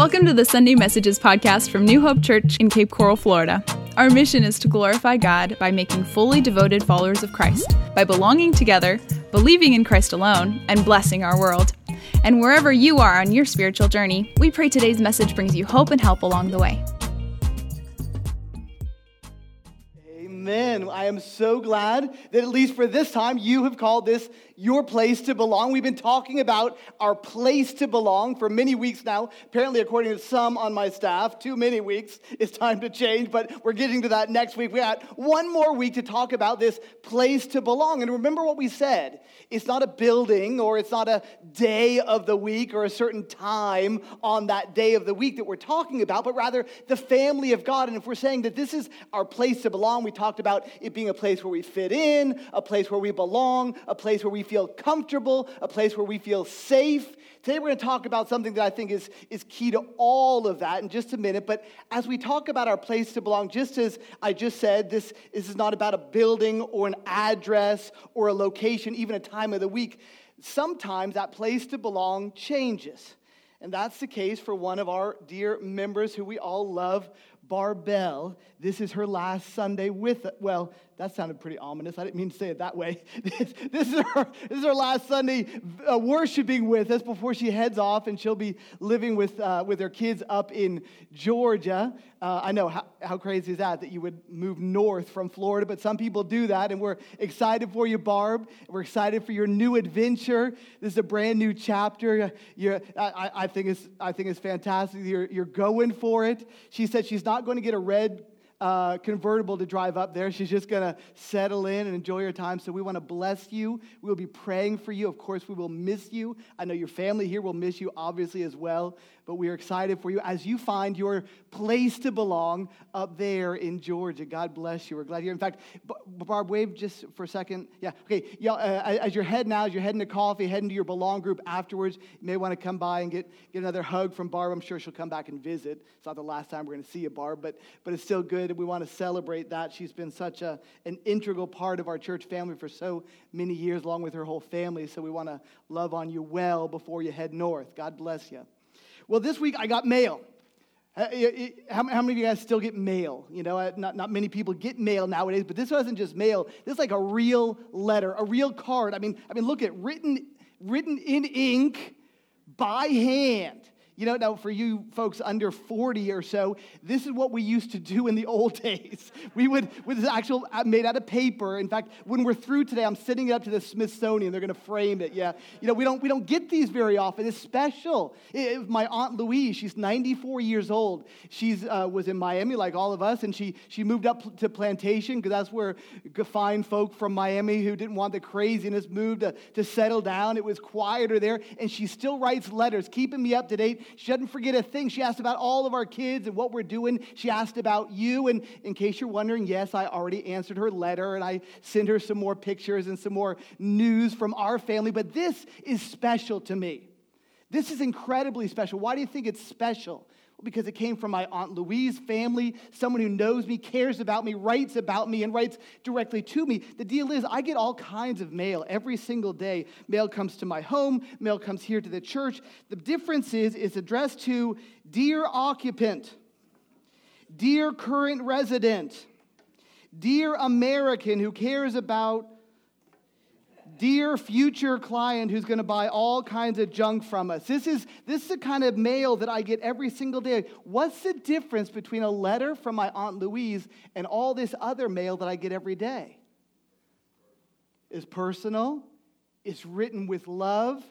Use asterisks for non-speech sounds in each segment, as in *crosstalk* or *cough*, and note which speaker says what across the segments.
Speaker 1: Welcome to the Sunday Messages podcast from New Hope Church in Cape Coral, Florida. Our mission is to glorify God by making fully devoted followers of Christ, by belonging together, believing in Christ alone, and blessing our world. And wherever you are on your spiritual journey, we pray today's message brings you hope and help along the way.
Speaker 2: Amen. I am so glad that at least for this time you have called this your place to belong. We've been talking about our place to belong for many weeks now. Apparently, according to some on my staff, too many weeks. It's time to change, but we're getting to that next week. We got one more week to talk about this place to belong. And remember what we said it's not a building or it's not a day of the week or a certain time on that day of the week that we're talking about, but rather the family of God. And if we're saying that this is our place to belong, we talked about it being a place where we fit in, a place where we belong, a place where we feel comfortable, a place where we feel safe. Today we're going to talk about something that I think is, is key to all of that in just a minute. But as we talk about our place to belong, just as I just said, this, this is not about a building or an address or a location, even a time of the week. Sometimes that place to belong changes. And that's the case for one of our dear members who we all love, Barbell. This is her last Sunday with, well, that sounded pretty ominous. I didn't mean to say it that way. *laughs* This, this is, her, this is her last Sunday uh, worshiping with us before she heads off, and she'll be living with, uh, with her kids up in Georgia. Uh, I know, how, how crazy is that, that you would move north from Florida, but some people do that, and we're excited for you, Barb. We're excited for your new adventure. This is a brand new chapter. You're, I, I, think it's, I think it's fantastic. You're, you're going for it. She said she's not going to get a red uh, convertible to drive up there. She's just going to settle in and enjoy her time. So we want to bless you. We will be praying for you. Of course, we will miss you. I know your family here will miss you, obviously, as well but we are excited for you as you find your place to belong up there in Georgia. God bless you. We're glad you're here. In fact, Barb, wave just for a second. Yeah, okay. Y'all, uh, as you're heading out, as you're heading to coffee, heading to your belong group afterwards, you may want to come by and get, get another hug from Barb. I'm sure she'll come back and visit. It's not the last time we're going to see you, Barb, but, but it's still good. We want to celebrate that. She's been such a, an integral part of our church family for so many years, along with her whole family. So we want to love on you well before you head north. God bless you. Well, this week I got mail. Uh, how, many of you guys still get mail? You know, uh, not, not many people get mail nowadays, but this wasn't just mail. This is like a real letter, a real card. I mean, I mean, look at written, written in ink by hand. You know, now for you folks under 40 or so, this is what we used to do in the old *laughs* days. We would, with this actual uh, made out of paper. In fact, when we're through today, I'm sending it up to the Smithsonian. They're going to frame it. Yeah. You know, we don't, we don't get these very often. It's special. It, my Aunt Louise, she's 94 years old. She uh, was in Miami like all of us, and she, she moved up to Plantation because that's where fine folk from Miami who didn't want the craziness moved to, to settle down. It was quieter there, and she still writes letters, keeping me up to date she doesn't forget a thing. She asked about all of our kids and what we're doing. She asked about you. And in case you're wondering, yes, I already answered her letter and I sent her some more pictures and some more news from our family. But this is special to me. This is incredibly special. Why do you think it's special? Because it came from my Aunt Louise family, someone who knows me, cares about me, writes about me, and writes directly to me. The deal is, I get all kinds of mail every single day. Mail comes to my home, mail comes here to the church. The difference is, it's addressed to Dear occupant, Dear current resident, Dear American who cares about dear future client who's going to buy all kinds of junk from us. This is, this is the kind of mail that I get every single day. What's the difference between a letter from my Aunt Louise and all this other mail that I get every day? It's personal, it's written with love.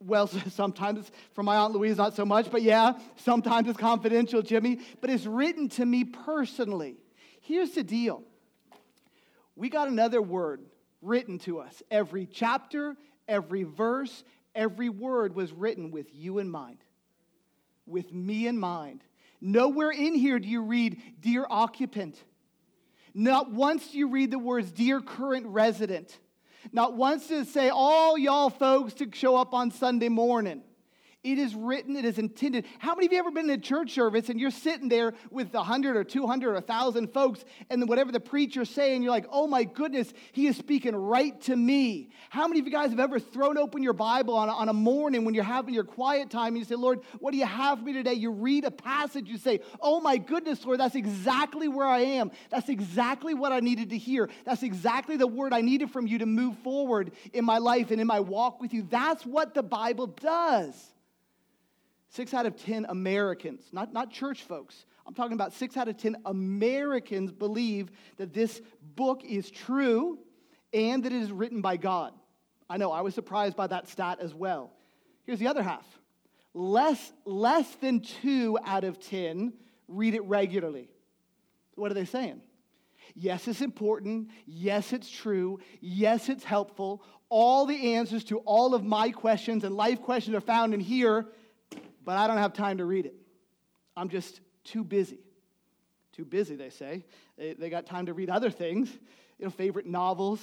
Speaker 2: Well, *laughs* sometimes from my Aunt Louise, not so much, but yeah, sometimes it's confidential, Jimmy, but it's written to me personally. Here's the deal we got another word written to us. Every chapter, every verse, every word was written with you in mind, with me in mind. Nowhere in here do you read, Dear occupant. Not once do you read the words, Dear current resident. Not once does it say, All y'all folks to show up on Sunday morning. It is written, it is intended. How many of you have ever been in a church service and you're sitting there with 100 or 200 or 1,000 folks, and whatever the preacher's saying, you're like, oh my goodness, he is speaking right to me. How many of you guys have ever thrown open your Bible on a, on a morning when you're having your quiet time and you say, Lord, what do you have for me today? You read a passage, you say, oh my goodness, Lord, that's exactly where I am. That's exactly what I needed to hear. That's exactly the word I needed from you to move forward in my life and in my walk with you. That's what the Bible does. Six out of 10 Americans, not, not church folks, I'm talking about six out of 10 Americans believe that this book is true and that it is written by God. I know, I was surprised by that stat as well. Here's the other half less, less than two out of 10 read it regularly. What are they saying? Yes, it's important. Yes, it's true. Yes, it's helpful. All the answers to all of my questions and life questions are found in here but I don't have time to read it. I'm just too busy. Too busy, they say. They, they got time to read other things, you know, favorite novels,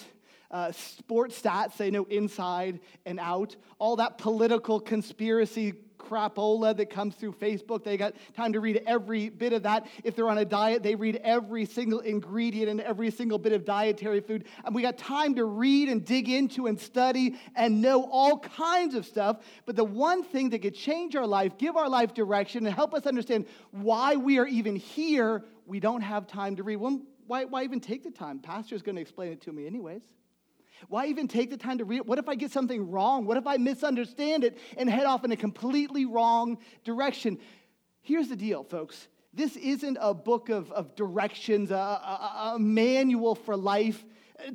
Speaker 2: uh, sports stats, they know inside and out. All that political conspiracy crapola that comes through Facebook. They got time to read every bit of that. If they're on a diet, they read every single ingredient and every single bit of dietary food. And we got time to read and dig into and study and know all kinds of stuff. But the one thing that could change our life, give our life direction, and help us understand why we are even here, we don't have time to read. Why, why even take the time? Pastor's going to explain it to me, anyways. Why even take the time to read it? What if I get something wrong? What if I misunderstand it and head off in a completely wrong direction? Here's the deal, folks. This isn't a book of, of directions, a, a, a manual for life.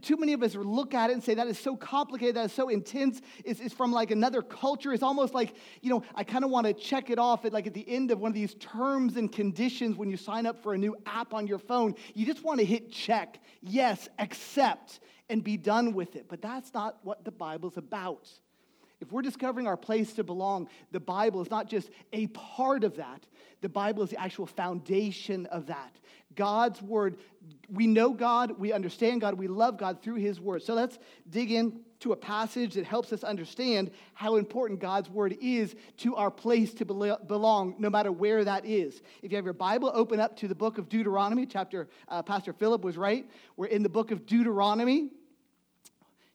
Speaker 2: Too many of us look at it and say that is so complicated, that is so intense. It's, it's from like another culture. It's almost like, you know, I kind of want to check it off at like at the end of one of these terms and conditions when you sign up for a new app on your phone. You just want to hit check. Yes, accept and be done with it. But that's not what the Bible's about. If we're discovering our place to belong, the Bible is not just a part of that, the Bible is the actual foundation of that. God's Word, we know God, we understand God, we love God through His Word. So let's dig into a passage that helps us understand how important God's Word is to our place to belong, no matter where that is. If you have your Bible, open up to the book of Deuteronomy, chapter, uh, Pastor Philip was right. We're in the book of Deuteronomy.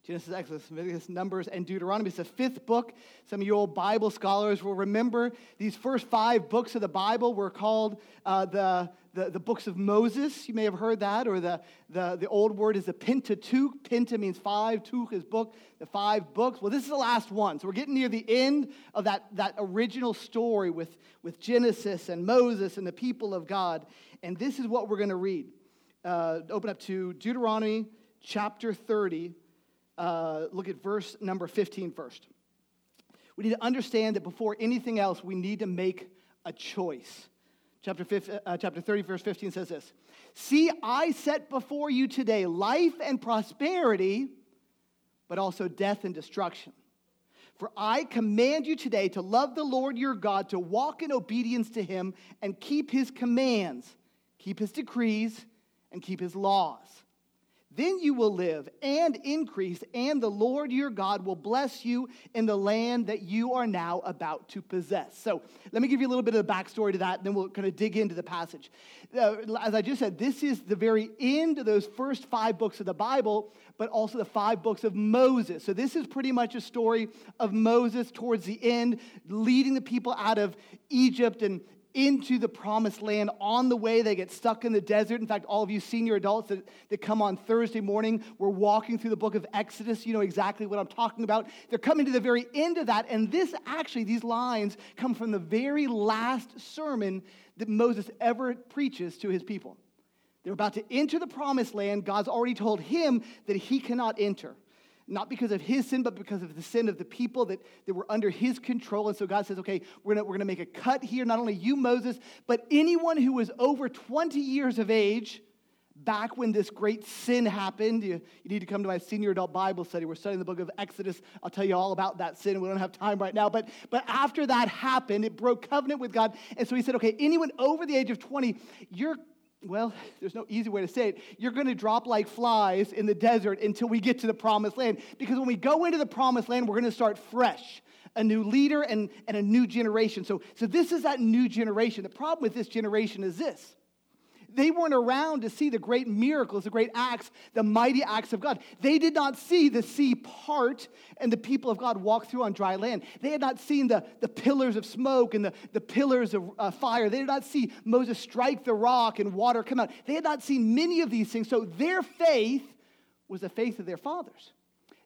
Speaker 2: Genesis, Exodus, Leviticus, Numbers, and Deuteronomy. It's the fifth book. Some of you old Bible scholars will remember these first five books of the Bible were called uh, the, the, the, books of Moses. You may have heard that, or the, the, the old word is the Pentateuch. Penta means five, Tuch is book, the five books. Well, this is the last one. So we're getting near the end of that, that original story with, with Genesis and Moses and the people of God. And this is what we're going to read. Uh, open up to Deuteronomy chapter 30 uh, look at verse number 15 first. We need to understand that before anything else, we need to make a choice. Chapter, 50, uh, chapter 30, verse 15 says this See, I set before you today life and prosperity, but also death and destruction. For I command you today to love the Lord your God, to walk in obedience to him, and keep his commands, keep his decrees, and keep his laws. Then you will live and increase, and the Lord your God will bless you in the land that you are now about to possess. So, let me give you a little bit of the backstory to that, and then we'll kind of dig into the passage. Uh, as I just said, this is the very end of those first five books of the Bible, but also the five books of Moses. So, this is pretty much a story of Moses towards the end, leading the people out of Egypt and into the promised land. On the way, they get stuck in the desert. In fact, all of you senior adults that, that come on Thursday morning, we're walking through the book of Exodus. You know exactly what I'm talking about. They're coming to the very end of that. And this actually, these lines come from the very last sermon that Moses ever preaches to his people. They're about to enter the promised land. God's already told him that he cannot enter not because of his sin, but because of the sin of the people that, that were under his control. And so God says, okay, we're gonna, we're gonna make a cut here, not only you, Moses, but anyone who was over 20 years of age, back when this great sin happened. You, you need to come to my senior adult Bible study. We're studying the book of Exodus. I'll tell you all about that sin. We don't have time right now. But, but after that happened, it broke covenant with God. And so he said, okay, anyone over the age of 20, you're well, there's no easy way to say it. You're going to drop like flies in the desert until we get to the promised land. Because when we go into the promised land, we're going to start fresh a new leader and, and a new generation. So, so this is that new generation. The problem with this generation is this they weren't around to see the great miracles, the great acts, the mighty acts of God. They did not see the sea part and the people of God walk through on dry land. They had not seen the, the pillars of smoke and the, the pillars of uh, fire. They did not see Moses strike the rock and water come out. They had not seen many of these things. So their faith was the faith of their fathers.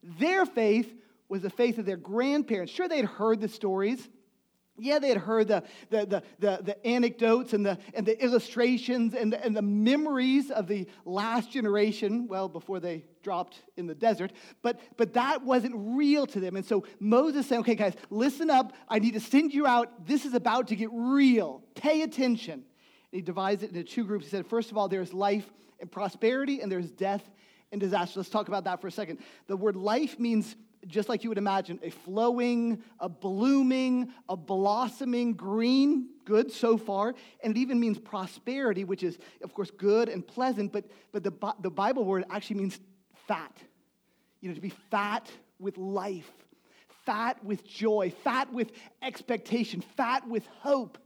Speaker 2: Their faith was the faith of their grandparents. Sure, they had heard the stories. Yeah, they had heard the, the, the, the, the anecdotes and the, and the illustrations and the, and the memories of the last generation, well, before they dropped in the desert, but, but that wasn't real to them. And so Moses said, okay, guys, listen up. I need to send you out. This is about to get real. Pay attention. And he divides it into two groups. He said, first of all, there's life and prosperity, and there's death and disaster. Let's talk about that for a second. The word life means just like you would imagine, a flowing, a blooming, a blossoming green, good so far. And it even means prosperity, which is, of course, good and pleasant, but, but the, the Bible word actually means fat. You know, to be fat with life, fat with joy, fat with expectation, fat with hope.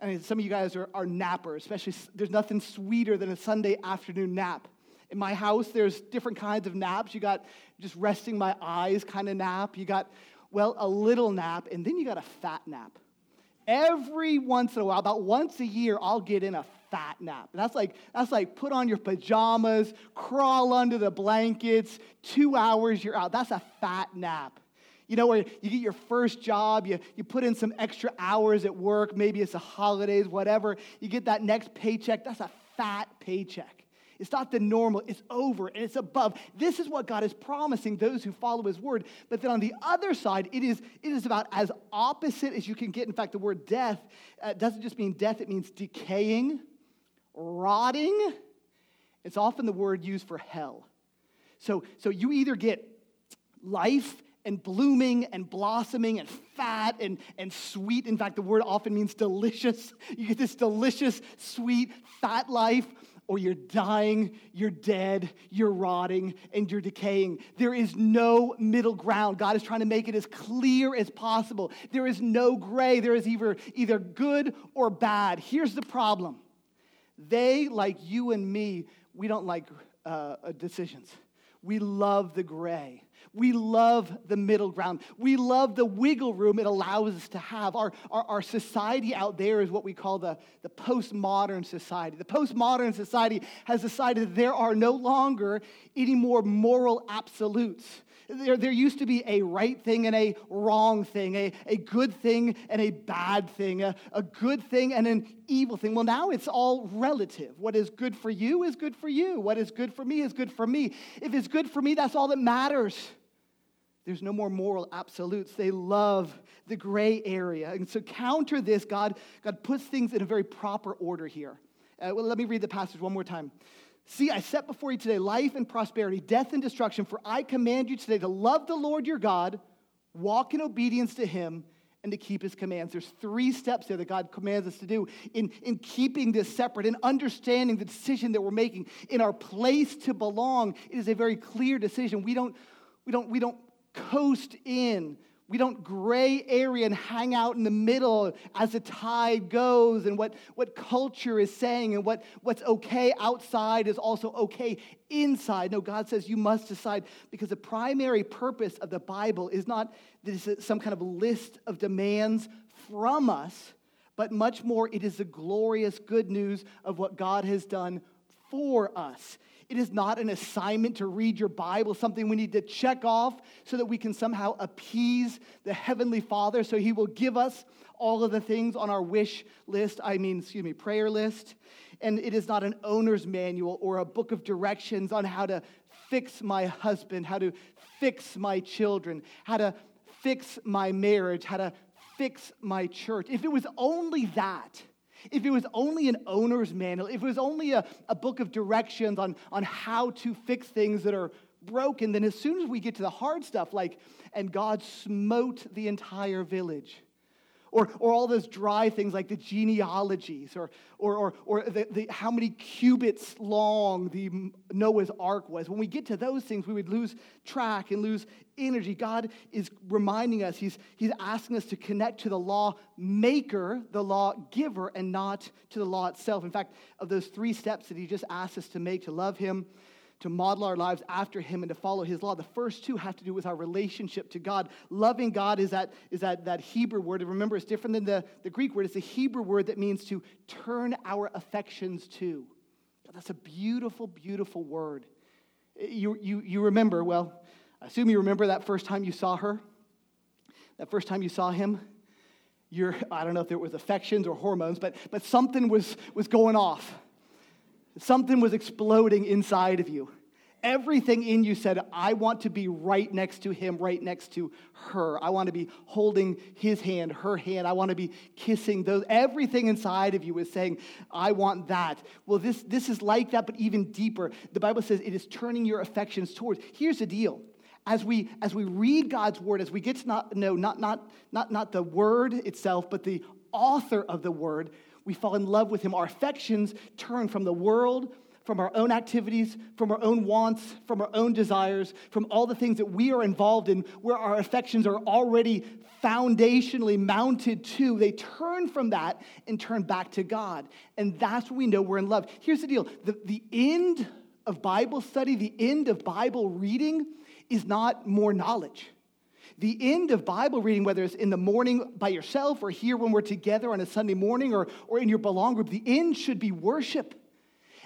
Speaker 2: I mean, some of you guys are, are nappers, especially, there's nothing sweeter than a Sunday afternoon nap. In my house, there's different kinds of naps. You got just resting my eyes kind of nap. You got, well, a little nap, and then you got a fat nap. Every once in a while, about once a year, I'll get in a fat nap. And that's like, that's like put on your pajamas, crawl under the blankets, two hours, you're out. That's a fat nap. You know, where you get your first job, you, you put in some extra hours at work, maybe it's the holidays, whatever. You get that next paycheck, that's a fat paycheck. It's not the normal, it's over and it's above. This is what God is promising those who follow his word. But then on the other side, it is, it is about as opposite as you can get. In fact, the word death uh, doesn't just mean death, it means decaying, rotting. It's often the word used for hell. So, so you either get life and blooming and blossoming and fat and, and sweet. In fact, the word often means delicious. You get this delicious, sweet, fat life, or you're dying, you're dead, you're rotting, and you're decaying. There is no middle ground. God is trying to make it as clear as possible. There is no gray. There is either, either good or bad. Here's the problem they, like you and me, we don't like uh, decisions. We love the gray. We love the middle ground. We love the wiggle room it allows us to have. Our, our, our society out there is what we call the, the postmodern society. The postmodern society has decided there are no longer any more moral absolutes. There, there used to be a right thing and a wrong thing, a, a good thing and a bad thing, a, a good thing and an evil thing. Well, now it's all relative. What is good for you is good for you. What is good for me is good for me. If it's good for me, that's all that matters. There's no more moral absolutes. They love the gray area. And so, counter this, God, God puts things in a very proper order here. Uh, well, let me read the passage one more time. See, I set before you today life and prosperity, death and destruction, for I command you today to love the Lord your God, walk in obedience to him, and to keep his commands. There's three steps there that God commands us to do in, in keeping this separate, in understanding the decision that we're making, in our place to belong. It is a very clear decision. We don't, we don't, we don't coast in. We don't gray area and hang out in the middle as the tide goes and what, what culture is saying and what, what's okay outside is also okay inside. No, God says you must decide because the primary purpose of the Bible is not this is some kind of list of demands from us, but much more it is the glorious good news of what God has done for us. It is not an assignment to read your Bible, something we need to check off so that we can somehow appease the Heavenly Father so He will give us all of the things on our wish list, I mean, excuse me, prayer list. And it is not an owner's manual or a book of directions on how to fix my husband, how to fix my children, how to fix my marriage, how to fix my church. If it was only that, if it was only an owner's manual, if it was only a, a book of directions on, on how to fix things that are broken, then as soon as we get to the hard stuff, like, and God smote the entire village, or, or all those dry things like the genealogies, or, or, or, or the, the, how many cubits long the Noah's ark was. When we get to those things, we would lose track and lose energy. God is reminding us, He's, he's asking us to connect to the law maker, the law giver, and not to the law itself. In fact, of those three steps that He just asked us to make to love Him, to model our lives after him and to follow his law. The first two have to do with our relationship to God. Loving God is that, is that, that Hebrew word. And remember, it's different than the, the Greek word. It's a Hebrew word that means to turn our affections to. That's a beautiful, beautiful word. You, you, you remember, well, I assume you remember that first time you saw her, that first time you saw him. Your, I don't know if it was affections or hormones, but, but something was, was going off Something was exploding inside of you. Everything in you said, I want to be right next to him, right next to her. I want to be holding his hand, her hand. I want to be kissing those. Everything inside of you is saying, I want that. Well, this, this is like that, but even deeper. The Bible says it is turning your affections towards. Here's the deal. As we, as we read God's word, as we get to not, know not, not, not, not the word itself, but the author of the word, we fall in love with Him. Our affections turn from the world, from our own activities, from our own wants, from our own desires, from all the things that we are involved in, where our affections are already foundationally mounted to. They turn from that and turn back to God. And that's when we know we're in love. Here's the deal the, the end of Bible study, the end of Bible reading, is not more knowledge. The end of Bible reading, whether it's in the morning by yourself or here when we're together on a Sunday morning or, or in your belong group, the end should be worship.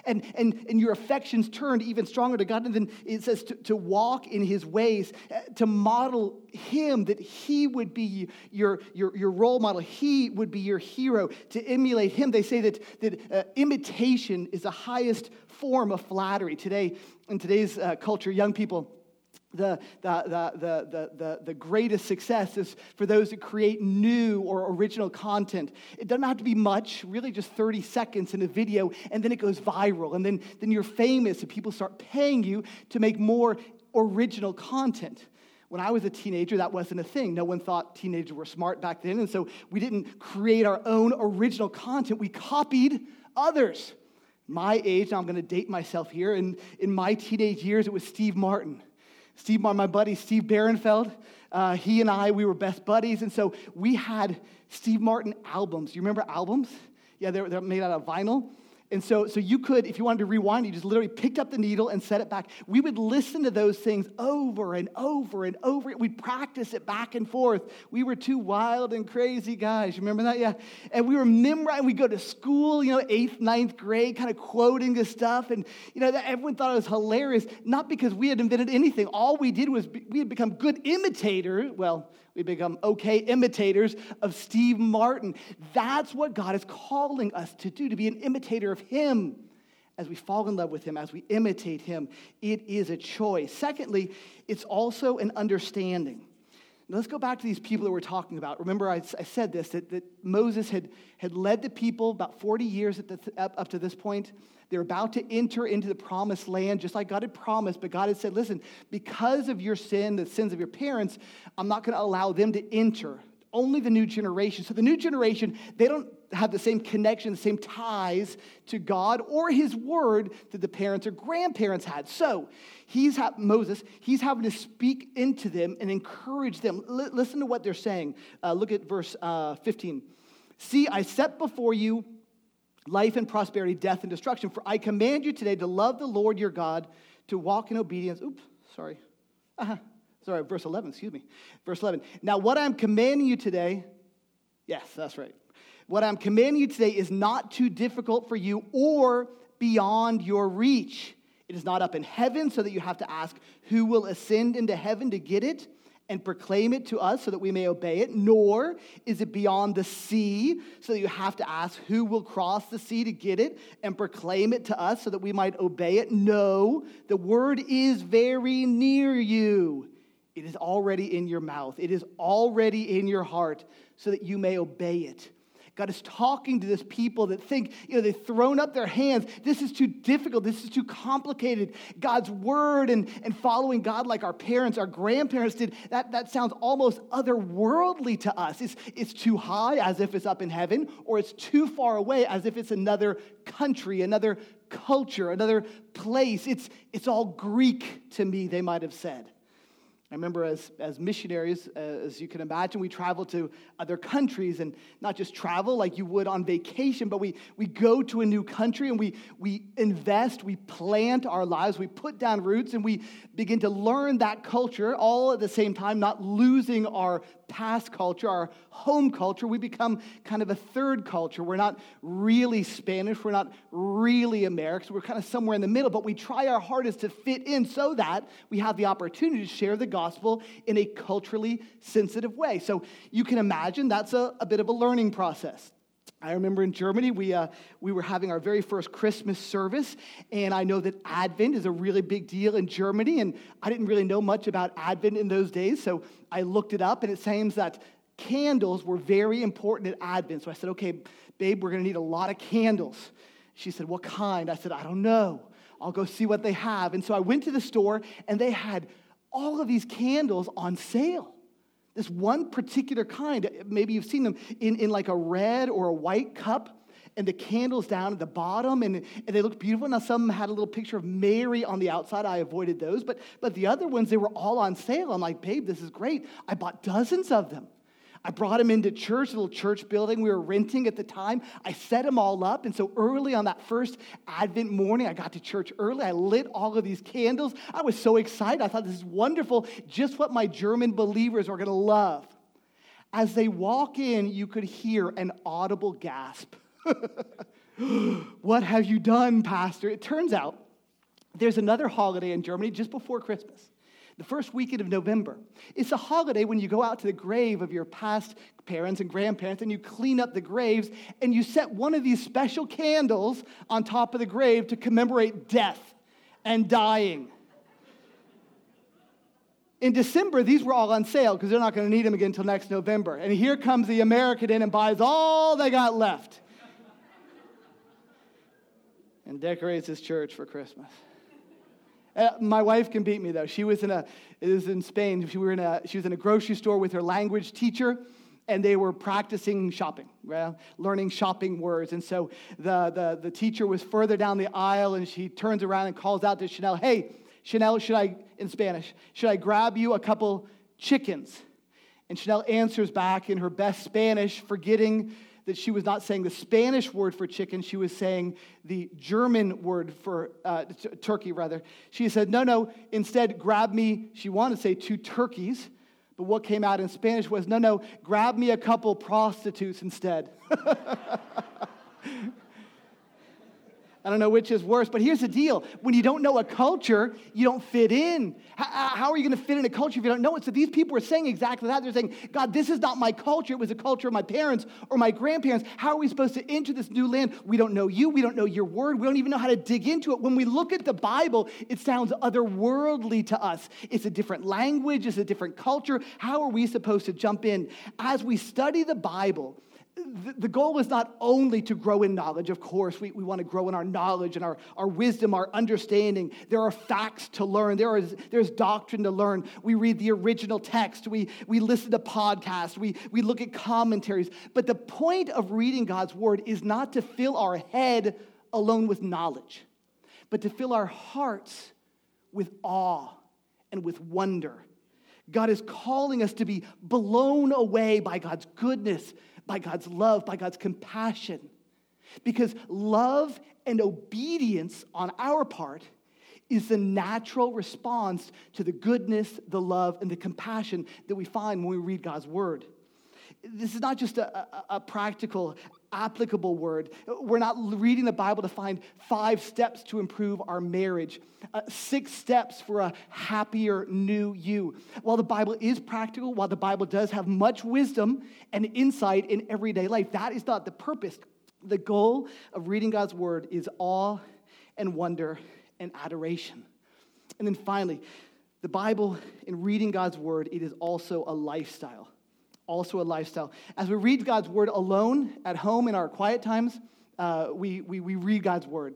Speaker 2: And, and, and your affections turned even stronger to God. And then it says to, to walk in his ways, uh, to model him, that he would be your, your, your role model. He would be your hero, to emulate him. They say that, that uh, imitation is the highest form of flattery. Today, in today's uh, culture, young people, the, the, the, the, the, greatest success is for those that create new or original content. It doesn't have to be much, really just 30 seconds in a video, and then it goes viral. And then, then you're famous, and people start paying you to make more original content. When I was a teenager, that wasn't a thing. No one thought teenagers were smart back then, and so we didn't create our own original content. We copied others. My age, now I'm going to date myself here, and in my teenage years, it was Steve Martin. Steve, my buddy Steve Barenfeld, uh, he and I, we were best buddies. And so we had Steve Martin albums. You remember albums? Yeah, they're, they're made out of vinyl. And so, so you could, if you wanted to rewind, you just literally picked up the needle and set it back. We would listen to those things over and over and over. We'd practice it back and forth. We were two wild and crazy guys. You remember that? Yeah. And we were memorizing. We'd go to school, you know, eighth, ninth grade, kind of quoting this stuff. And, you know, everyone thought it was hilarious, not because we had invented anything. All we did was we had become good imitators. Well, we become okay imitators of Steve Martin. That's what God is calling us to do, to be an imitator of Him. As we fall in love with Him, as we imitate Him, it is a choice. Secondly, it's also an understanding. Let's go back to these people that we're talking about. Remember, I, I said this that, that Moses had, had led the people about 40 years the, up, up to this point. They're about to enter into the promised land, just like God had promised. But God had said, listen, because of your sin, the sins of your parents, I'm not going to allow them to enter. Only the new generation. So the new generation, they don't have the same connection, the same ties to God or His Word that the parents or grandparents had. So he's ha- Moses, he's having to speak into them and encourage them. L- listen to what they're saying. Uh, look at verse uh, 15. See, I set before you life and prosperity, death and destruction. For I command you today to love the Lord your God, to walk in obedience. Oops, sorry. Uh-huh. Sorry, verse 11, excuse me. Verse 11. Now, what I'm commanding you today, yes, that's right. What I'm commanding you today is not too difficult for you or beyond your reach. It is not up in heaven so that you have to ask who will ascend into heaven to get it and proclaim it to us so that we may obey it, nor is it beyond the sea, so that you have to ask who will cross the sea to get it and proclaim it to us so that we might obey it. No, the word is very near you. It is already in your mouth, it is already in your heart, so that you may obey it. God is talking to this people that think, you know, they've thrown up their hands. This is too difficult. This is too complicated. God's word and, and following God like our parents, our grandparents did, that, that sounds almost otherworldly to us. It's, it's too high, as if it's up in heaven, or it's too far away, as if it's another country, another culture, another place. It's, it's all Greek to me, they might have said. I remember as, as missionaries, uh, as you can imagine, we travel to other countries and not just travel like you would on vacation, but we, we go to a new country and we, we invest, we plant our lives, we put down roots, and we begin to learn that culture all at the same time, not losing our past culture, our home culture, we become kind of a third culture. We're not really Spanish, we're not really Americans, we're kind of somewhere in the middle, but we try our hardest to fit in so that we have the opportunity to share the gospel in a culturally sensitive way. So you can imagine that's a, a bit of a learning process. I remember in Germany, we, uh, we were having our very first Christmas service, and I know that Advent is a really big deal in Germany, and I didn't really know much about Advent in those days, so I looked it up, and it seems that candles were very important at Advent. So I said, okay, babe, we're gonna need a lot of candles. She said, what kind? I said, I don't know. I'll go see what they have. And so I went to the store, and they had all of these candles on sale this one particular kind, maybe you've seen them in, in like a red or a white cup, and the candles down at the bottom, and, and they look beautiful. Now, some had a little picture of Mary on the outside. I avoided those, but, but the other ones, they were all on sale. I'm like, babe, this is great. I bought dozens of them. I brought him into church, a little church building we were renting at the time. I set them all up. And so early on that first Advent morning, I got to church early. I lit all of these candles. I was so excited. I thought this is wonderful, just what my German believers are going to love. As they walk in, you could hear an audible gasp. *laughs* what have you done, Pastor? It turns out there's another holiday in Germany just before Christmas the first weekend of November. It's a holiday when you go out to the grave of your past parents and grandparents and you clean up the graves and you set one of these special candles on top of the grave to commemorate death and dying. In December, these were all on sale because they're not going to need them again until next November. And here comes the American in and buys all they got left and decorates his church for Christmas. Uh, my wife can beat me though. She was in a, was in Spain. She, were in a, she was in a grocery store with her language teacher and they were practicing shopping, right? learning shopping words. And so the, the, the teacher was further down the aisle and she turns around and calls out to Chanel, Hey, Chanel, should I, in Spanish, should I grab you a couple chickens? And Chanel answers back in her best Spanish, forgetting that she was not saying the Spanish word for chicken, she was saying the German word for uh, t- turkey, rather. She said, No, no, instead, grab me, she wanted to say two turkeys, but what came out in Spanish was, No, no, grab me a couple prostitutes instead. *laughs* I don't know which is worse, but here's the deal. When you don't know a culture, you don't fit in. How, are you going to fit in a culture if you don't know it? So these people are saying exactly that. They're saying, God, this is not my culture. It was a culture of my parents or my grandparents. How are we supposed to enter this new land? We don't know you. We don't know your word. We don't even know how to dig into it. When we look at the Bible, it sounds otherworldly to us. It's a different language, it's a different culture. How are we supposed to jump in? As we study the Bible, the goal is not only to grow in knowledge. Of course, we, we want to grow in our knowledge and our, our wisdom, our understanding. There are facts to learn, there is, there's doctrine to learn. We read the original text, we, we listen to podcasts, we, we look at commentaries. But the point of reading God's word is not to fill our head alone with knowledge, but to fill our hearts with awe and with wonder. God is calling us to be blown away by God's goodness by God's love, by God's compassion. Because love and obedience on our part is the natural response to the goodness, the love, and the compassion that we find when we read God's word. This is not just a, a, a practical applicable word. We're not reading the Bible to find five steps to improve our marriage, uh, six steps for a happier new you. While the Bible is practical, while the Bible does have much wisdom and insight in everyday life, that is not the purpose. The goal of reading God's word is awe and wonder and adoration. And then finally, the Bible, in reading God's word, it is also a lifestyle. Also a lifestyle. As we read God's word alone at home in our quiet times, uh, we, we, we read God's word.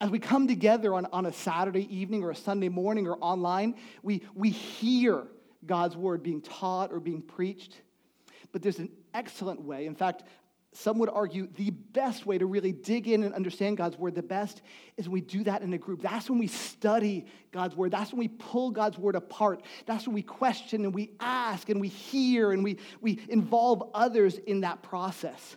Speaker 2: As we come together on, on a Saturday evening or a Sunday morning or online, we, we hear God's word being taught or being preached. But there's an excellent way. In fact, some would argue the best way to really dig in and understand God's word the best is when we do that in a group. That's when we study God's word. That's when we pull God's word apart. That's when we question and we ask and we hear and we, we involve others in that process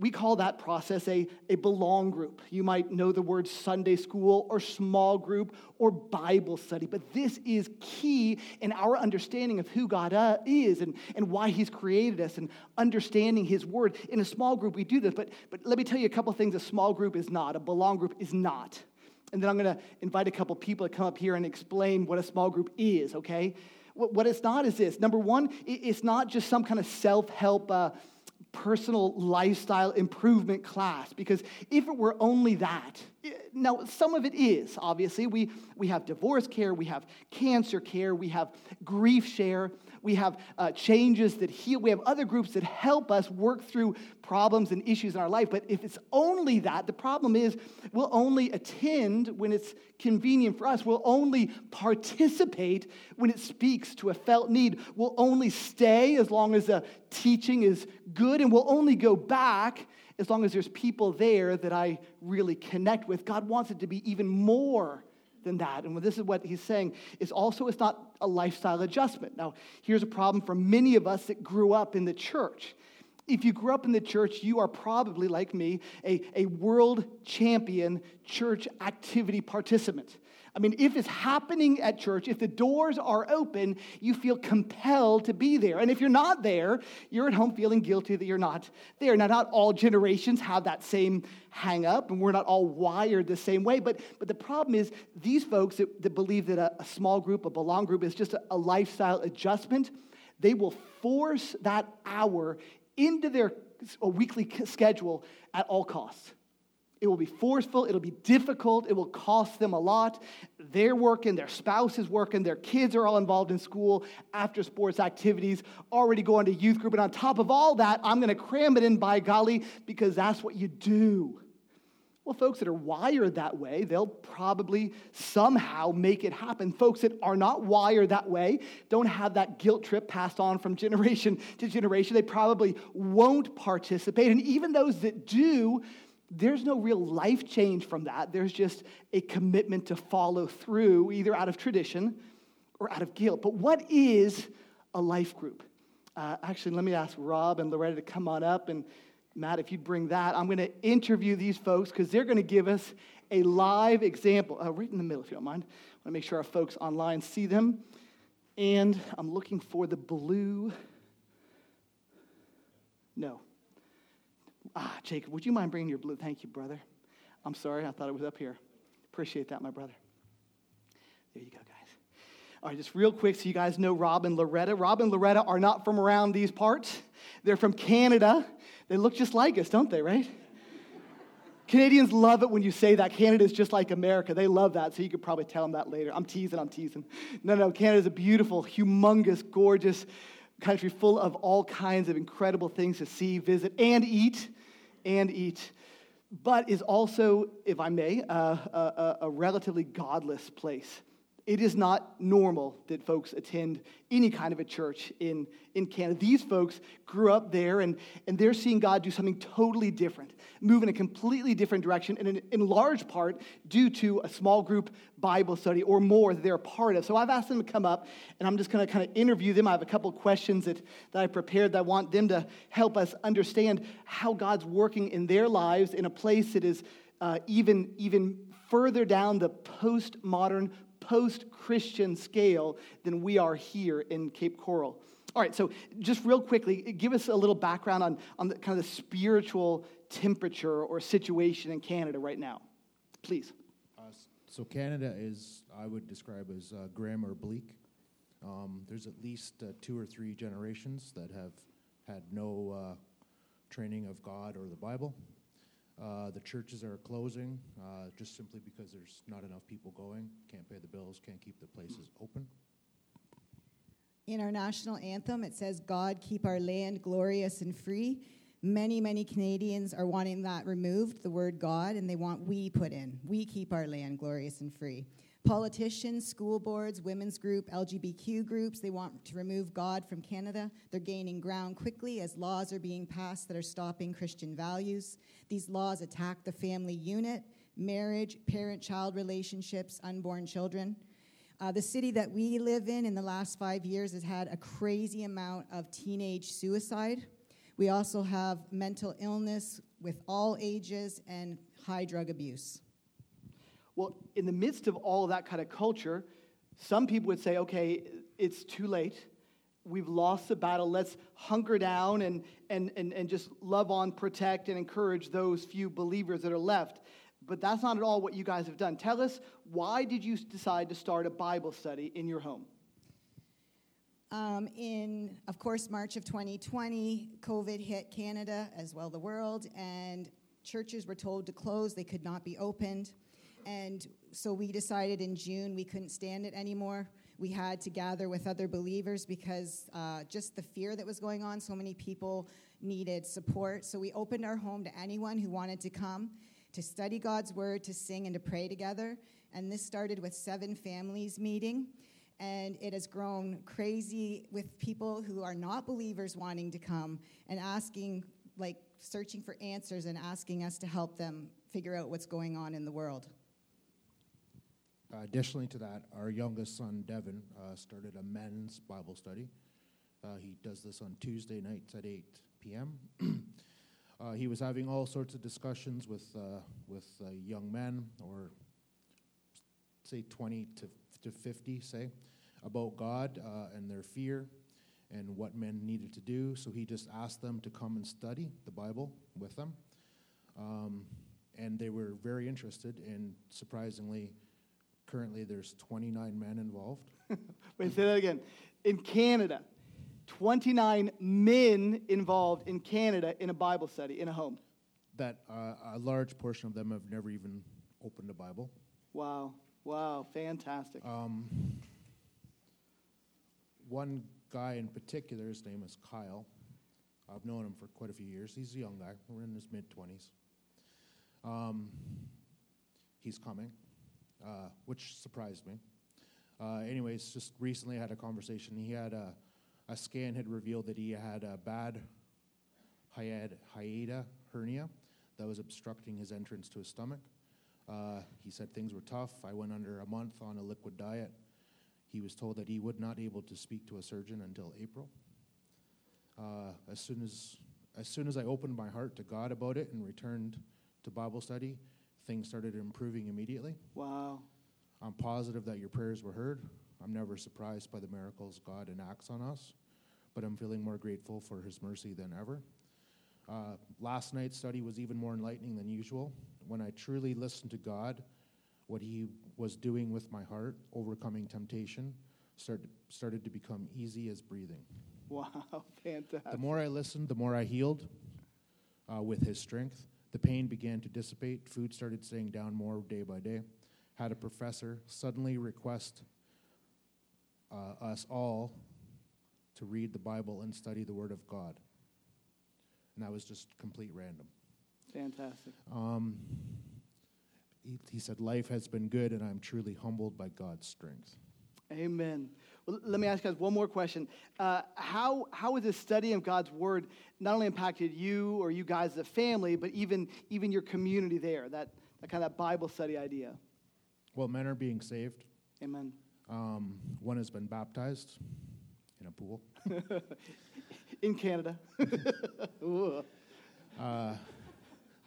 Speaker 2: we call that process a, a belong group. You might know the word Sunday school or small group or Bible study, but this is key in our understanding of who God uh, is and, and why He's created us and understanding His word. In a small group, we do this, but, but let me tell you a couple things a small group is not, a belong group is not. And then I'm to invite a couple people to come up here and explain what a small group is, okay? What, what it's not is this. Number one, it's not just some kind of self help. Uh, personal lifestyle improvement class because if it were only that, now some of it is, obviously. We, we have divorce care, we have cancer care, we have grief share, we have uh, changes that heal, we have other groups that help us work through problems and issues in our life. But if it's only that, the problem is we'll only attend when it's convenient for us. We'll only participate when it speaks to a felt need. We'll only stay as long as the teaching is good, and we'll only go back as long as there's people there that I really connect with. God wants it to be even more than that. And this is what he's saying is also it's not a lifestyle adjustment. Now, here's a problem for many of us that grew up in the church. If you grew up in the church, you are probably, like me, a, a world champion church activity participant. I mean, if it's happening at church, if the doors are open, you feel compelled to be there. And if you're not there, you're at home feeling guilty that you're not there. Now, not all generations have that same hang up, and we're not all wired the same way. But, but the problem is, these folks that, that believe that a, a, small group, a belong group, is just a, a lifestyle adjustment, they will force that hour into their weekly schedule at all costs. It will be forceful, it'll be difficult, it will cost them a lot. They're working, their spouse is working, their kids are all involved in school, after sports activities, already going to youth group. And on top of all that, I'm going to cram it in by golly because that's what you do. Well, folks that are wired that way, they'll probably somehow make it happen. Folks that are not wired that way, don't have that guilt trip passed on from *laughs* generation to generation, they probably won't participate. And even those that do, there's no real life change from that. There's just a commitment to follow through, either out of tradition or out of guilt. But what is a life group? Uh, actually, let me ask Rob and Loretta to come on up. And Matt, if you'd bring that, I'm going to interview these folks because they're going to give us a live example. Uh, right in the middle, if you don't mind. I want to make sure our folks online see them. And I'm looking for the blue. No. Ah, Jacob, would you mind bringing your blue? Thank you, brother. I'm sorry, I thought it was up here. Appreciate that, my brother. There you go, guys. All right, just real quick so you guys know Rob and Loretta. Rob and Loretta are not from around these parts, they're from Canada. They look just like us, don't they, right? Canadians love it when you say that. Canada is just like America. They love that, so you could probably tell them that later. I'm teasing, I'm teasing. No, no, Canada is a beautiful, humongous, gorgeous country full of all kinds of incredible things to see, visit, and eat, and eat. But is also, if I may, a, a, a relatively godless place it is not normal that folks attend any kind of a church in, in Canada. These folks grew up there and, and they're seeing God do something totally different, move in a completely different direction, and in, in large part due to a small group Bible study or more that they're a part of. So I've asked them to come up and I'm just going to kind of interview them. I have a couple questions that, that I prepared that I want them to help us understand how God's working in their lives in a place that is uh, even, even further down the postmodern post Christian scale than we are here in Cape Coral. All right, so just real quickly, give us a little background on, on the kind of the spiritual temperature or situation in Canada right now, please.
Speaker 3: Uh, so, Canada is, I would describe as uh, grim or bleak. Um, there's at least uh, two or three generations that have had no uh, training of God or the Bible. Uh, the churches are closing uh, just simply because there's not enough people going, can't pay the bills, can't keep the places open.
Speaker 4: In our national anthem, it says, God, keep our land glorious and free. Many, many Canadians are wanting that removed, the word God, and they want we put in. We keep our land glorious and free. Politicians, school boards, women's group, LGBTQ groups, they want to remove God from Canada. They're gaining ground quickly as laws are being passed that are stopping Christian values. These laws attack the family unit, marriage, parent child relationships, unborn children. Uh, the city that we live in in the last five years has had a crazy amount of teenage suicide. We also have mental illness with all ages and high drug abuse.
Speaker 2: Well, in the midst of all of that kind of culture, some people would say, okay, it's too late. We've lost the battle. Let's hunker down and, and, and, and just love on, protect, and encourage those few believers that are left. But that's not at all what you guys have done. Tell us, why did you decide to start a Bible study in your home?
Speaker 4: Um, in, of course, March of 2020, COVID hit Canada as well the world, and churches were told to close. They could not be opened. And so we decided in June we couldn't stand it anymore. We had to gather with other believers because uh, just the fear that was going on, so many people needed support. So we opened our home to anyone who wanted to come to study God's word, to sing, and to pray together. And this started with seven families meeting. And it has grown crazy with people who are not believers wanting to come and asking, like, searching for answers and asking us to help them figure out what's going on in the world.
Speaker 3: Additionally to that, our youngest son, Devin, uh, started a men's Bible study. Uh, he does this on Tuesday nights at 8 p.m. *clears throat* Uh, he was having all sorts of discussions with, uh, with uh, young men, or say 20 to, to 50, say, about God and their fear and what men needed to do. So he just asked them to come and study the Bible with them. Um, and they were very interested, and surprisingly, Currently, there's 29 men involved. *laughs*
Speaker 2: Wait, say that again. In Canada, 29 men involved in Canada in a Bible study in a home.
Speaker 3: That uh, a large portion of them have never even opened a Bible.
Speaker 2: Wow, wow, fantastic. Um,
Speaker 3: one guy in particular, his name is Kyle. I've known him for quite a few years. He's a young guy. We're in his mid 20s. Um, he's coming uh, which surprised me. Uh, anyways, just recently I had a conversation. He had a, a scan had revealed that he had a bad hiata hernia that was obstructing his entrance to his stomach. Uh, he said things were tough. I went under a month on a liquid diet. He was told that he would not be able to speak to a surgeon until April. Uh, as soon as as soon as I opened my heart to God about it and returned to Bible study, things started improving immediately.
Speaker 2: Wow.
Speaker 3: I'm positive that your prayers were heard. I'm never surprised by the miracles God enacts on us, but I'm feeling more grateful for His mercy than ever. Uh, last night's study was even more enlightening than usual. When I truly listened to God, what He was doing with my heart, overcoming temptation, started, started to become easy as breathing.
Speaker 2: Wow, *laughs* fantastic.
Speaker 3: The more I listened, the more I healed uh, with His strength. The pain began to dissipate. Food started staying down more day by day. Had a professor suddenly request uh, us all to read the Bible and study the Word of God. And that was just complete random.
Speaker 2: Fantastic. Um,
Speaker 3: he, he said, Life has been good, and I'm truly humbled by God's strength.
Speaker 2: Amen. Well, let me ask you guys one more question. Uh, how, how has the study of God's Word not only impacted you or you guys as a family, but even, even your community there, that, that kind of Bible study idea?
Speaker 3: Well, men are being saved.
Speaker 2: Amen.
Speaker 3: Um, one has been baptized in a pool. *laughs*
Speaker 2: in Canada. *laughs*
Speaker 3: uh,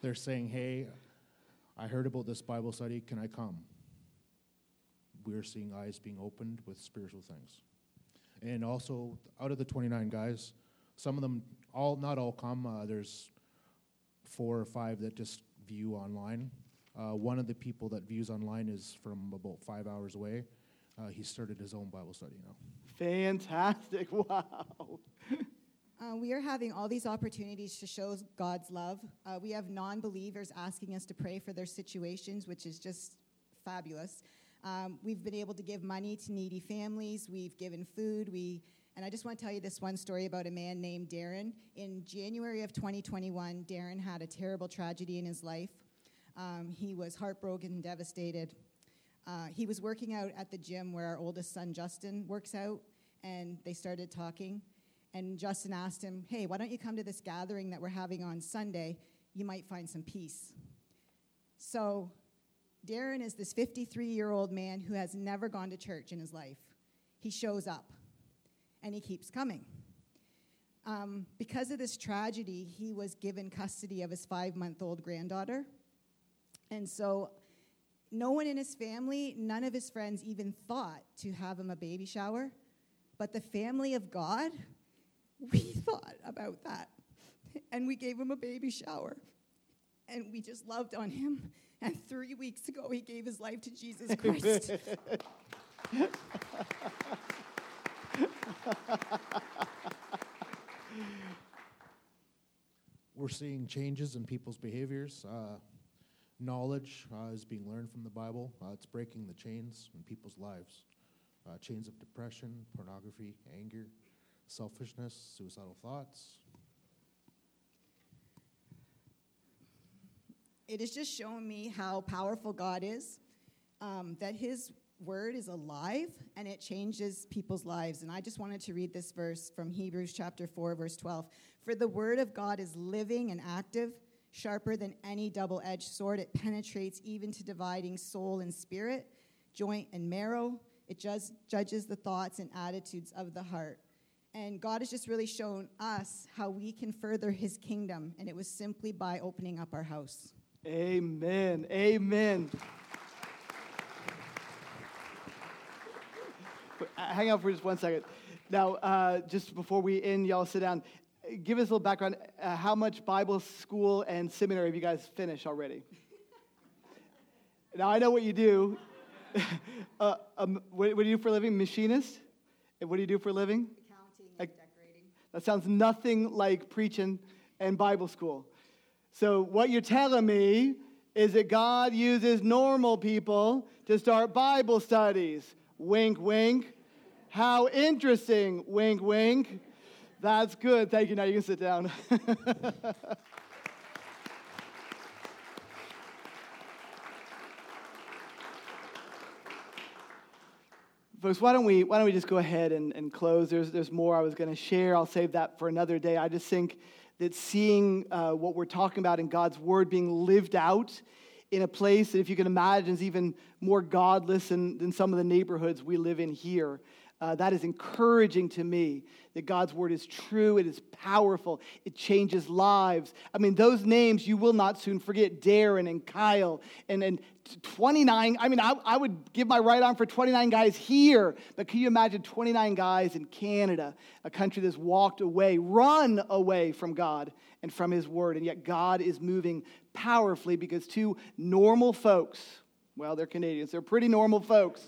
Speaker 3: they're saying, hey, I heard about this Bible study. Can I come? we're seeing eyes being opened with spiritual things. And also, out of the 29 guys, some of them, all not all come. Uh, there's four or five that just view online. Uh, one of the people that views online is from about five hours away. Uh, he started his own Bible study now.
Speaker 2: Fantastic! *laughs* Wow.
Speaker 4: Uh, we are having all these opportunities to show God's love. Uh, we have non believers asking us to pray for their situations, which is just fabulous. Um, we've been able to give money to needy families. We've given food. We And I just want to tell you this one story about a man named Darren. In January of 2021, Darren had a terrible tragedy in his life. Um, he was heartbroken and devastated. Uh, he was working out at the gym where our oldest son, Justin, works out, and they started talking. And Justin asked him, Hey, why don't you come to this gathering that we're having on Sunday? You might find some peace. So, Darren is this 53 year old man who has never gone to church in his life. He shows up and he keeps coming. Um, because of this tragedy, he was given custody of his five month old granddaughter. And so, no one in his family, none of his friends even thought to have him a baby shower. But the family of God, we thought about that. And we gave him a baby shower. And we just loved on him. And three weeks ago, he gave his life to Jesus *laughs* Christ.
Speaker 3: We're seeing changes in people's behaviors. Uh, knowledge uh, is being learned from the Bible. Uh, it's breaking the chains in people's lives uh, chains of depression, pornography, anger, selfishness, suicidal thoughts.
Speaker 4: It has just shown me how powerful God is, um, that His word is alive and it changes people's lives. And I just wanted to read this verse from Hebrews chapter 4, verse 12. For the word of God is living and active, sharper than any double edged sword. It penetrates even to dividing soul and spirit, joint and marrow. It just judges the thoughts and attitudes of the heart. And God has just really shown us how we can further his kingdom, and it was simply by opening up our house.
Speaker 2: Amen. Amen. Hang out for just one second. Now, uh, just before we end, y'all sit down. Give us a little background. Uh, how much Bible school and seminary have you guys finished already? now, I know what you do. *laughs* uh, um, what, what, do you do for a living? Machinist? And what do you do for a living? That sounds nothing like preaching and Bible school. So, what you're telling me is that God uses normal people to start Bible studies. Wink, wink. How interesting. Wink, wink. That's good. Thank you. Now you can sit down. *laughs* Folks, why don't we why don't we just go ahead and, and close? There's there's more I was going to share. I'll save that for another day. I just think that seeing uh, what we're talking about in God's Word being lived out in a place that, if you can imagine, is even more godless than, than some of the neighborhoods we live in here. Uh, that is encouraging to me that God's word is true, it is powerful, it changes lives. I mean, those names you will not soon forget Darren and Kyle and, and 29. I mean, I, I would give my right arm for 29 guys here, but can you imagine 29 guys in Canada, a country that's walked away, run away from God and from His word, and yet God is moving powerfully because two normal folks, well, they're Canadians, they're pretty normal folks,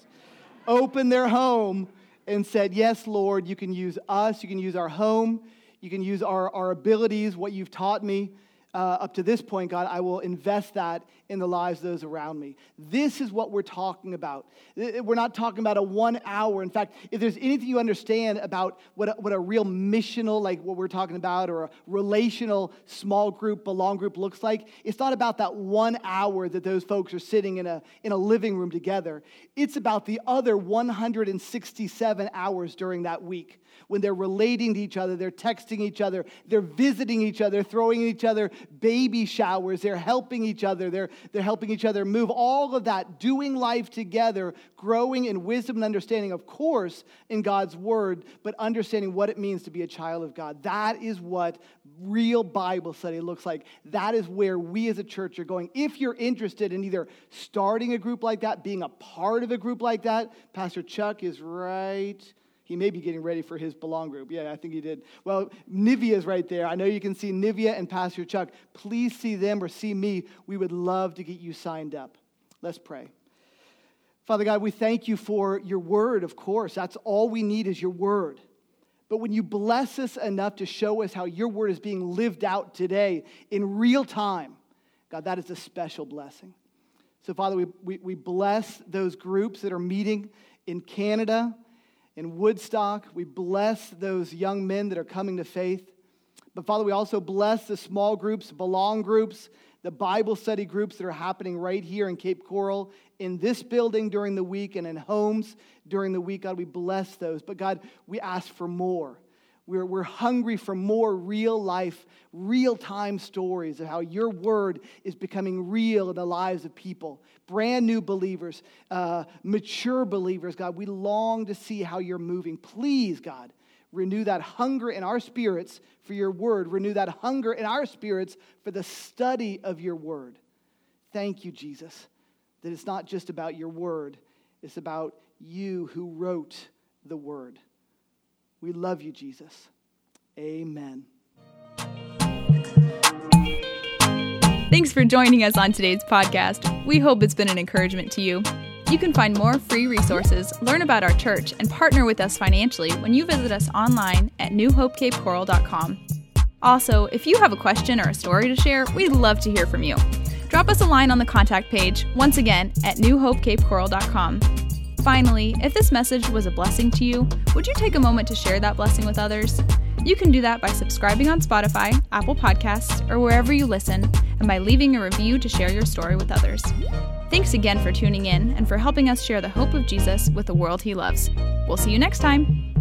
Speaker 2: open their home and said, Yes, Lord, you can use us, you can use our home, you can use our, our abilities, what you've taught me. Uh, up to this point, God, I will invest that in the lives of those around me. This is what we're talking about. We're not talking about a one hour. In fact, if there's anything you understand about what a, what a real missional, like what we're talking about, or a relational small group, belong group looks like, it's not about that one hour that those folks are sitting in a, in a living room together. It's about the other 167 hours during that week when they're relating to each other, they're texting each other, they're visiting each other, throwing each other baby showers, they're helping each other, they're, they're helping each other move. All of that, doing life together, growing in wisdom and understanding, of course, in God's word, but understanding what it means to be a child of God. That is what real Bible study looks like. That is where we as a church are going. If you're interested in either starting a group like that, being a part of a group like that, Pastor Chuck is right he may be getting ready for his belong group. Yeah, I think he did. Well, Nivea's right there. I know you can see Nivea and Pastor Chuck. Please see them or see me. We would love to get you signed up. Let's pray. Father God, we thank you for your word, of course. That's all we need is your word. But when you bless us enough to show us how your word is being lived out today in real time, God, that is a special blessing. So, Father, we, we, we bless those groups that are meeting in Canada in Woodstock. We bless those young men that are coming to faith. But Father, we also bless the small groups, belong groups, the Bible study groups that are happening right here in Cape Coral, in this building during the week, and in homes during the week. God, we bless those. But God, we ask for more. We're, we're hungry for more real life, real time stories of how your word is becoming real in the lives of people. Brand new believers, uh, mature believers, God. We long to see how you're moving. Please, God, renew that hunger in our spirits for your word. Renew that hunger in our spirits for the study of your word. Thank you, Jesus, that it's not just about your word, it's about you who wrote the word. We love you, Jesus. Amen.
Speaker 1: Thanks for joining us on today's podcast. We hope it's been an encouragement to you. You can find more free resources, learn about our church, and partner with us financially when you visit us online at newhopecapecoral.com. Also, if you have a question or a story to share, we'd love to hear from you. Drop us a line on the contact page, once again, at newhopecapecoral.com. Finally, if this message was a blessing to you, would you take a moment to share that blessing with others? You can do that by subscribing on Spotify, Apple Podcasts, or wherever you listen, and by leaving a review to share your story with others. Thanks again for tuning in and for helping us share the hope of Jesus with the world he loves. We'll see you next time.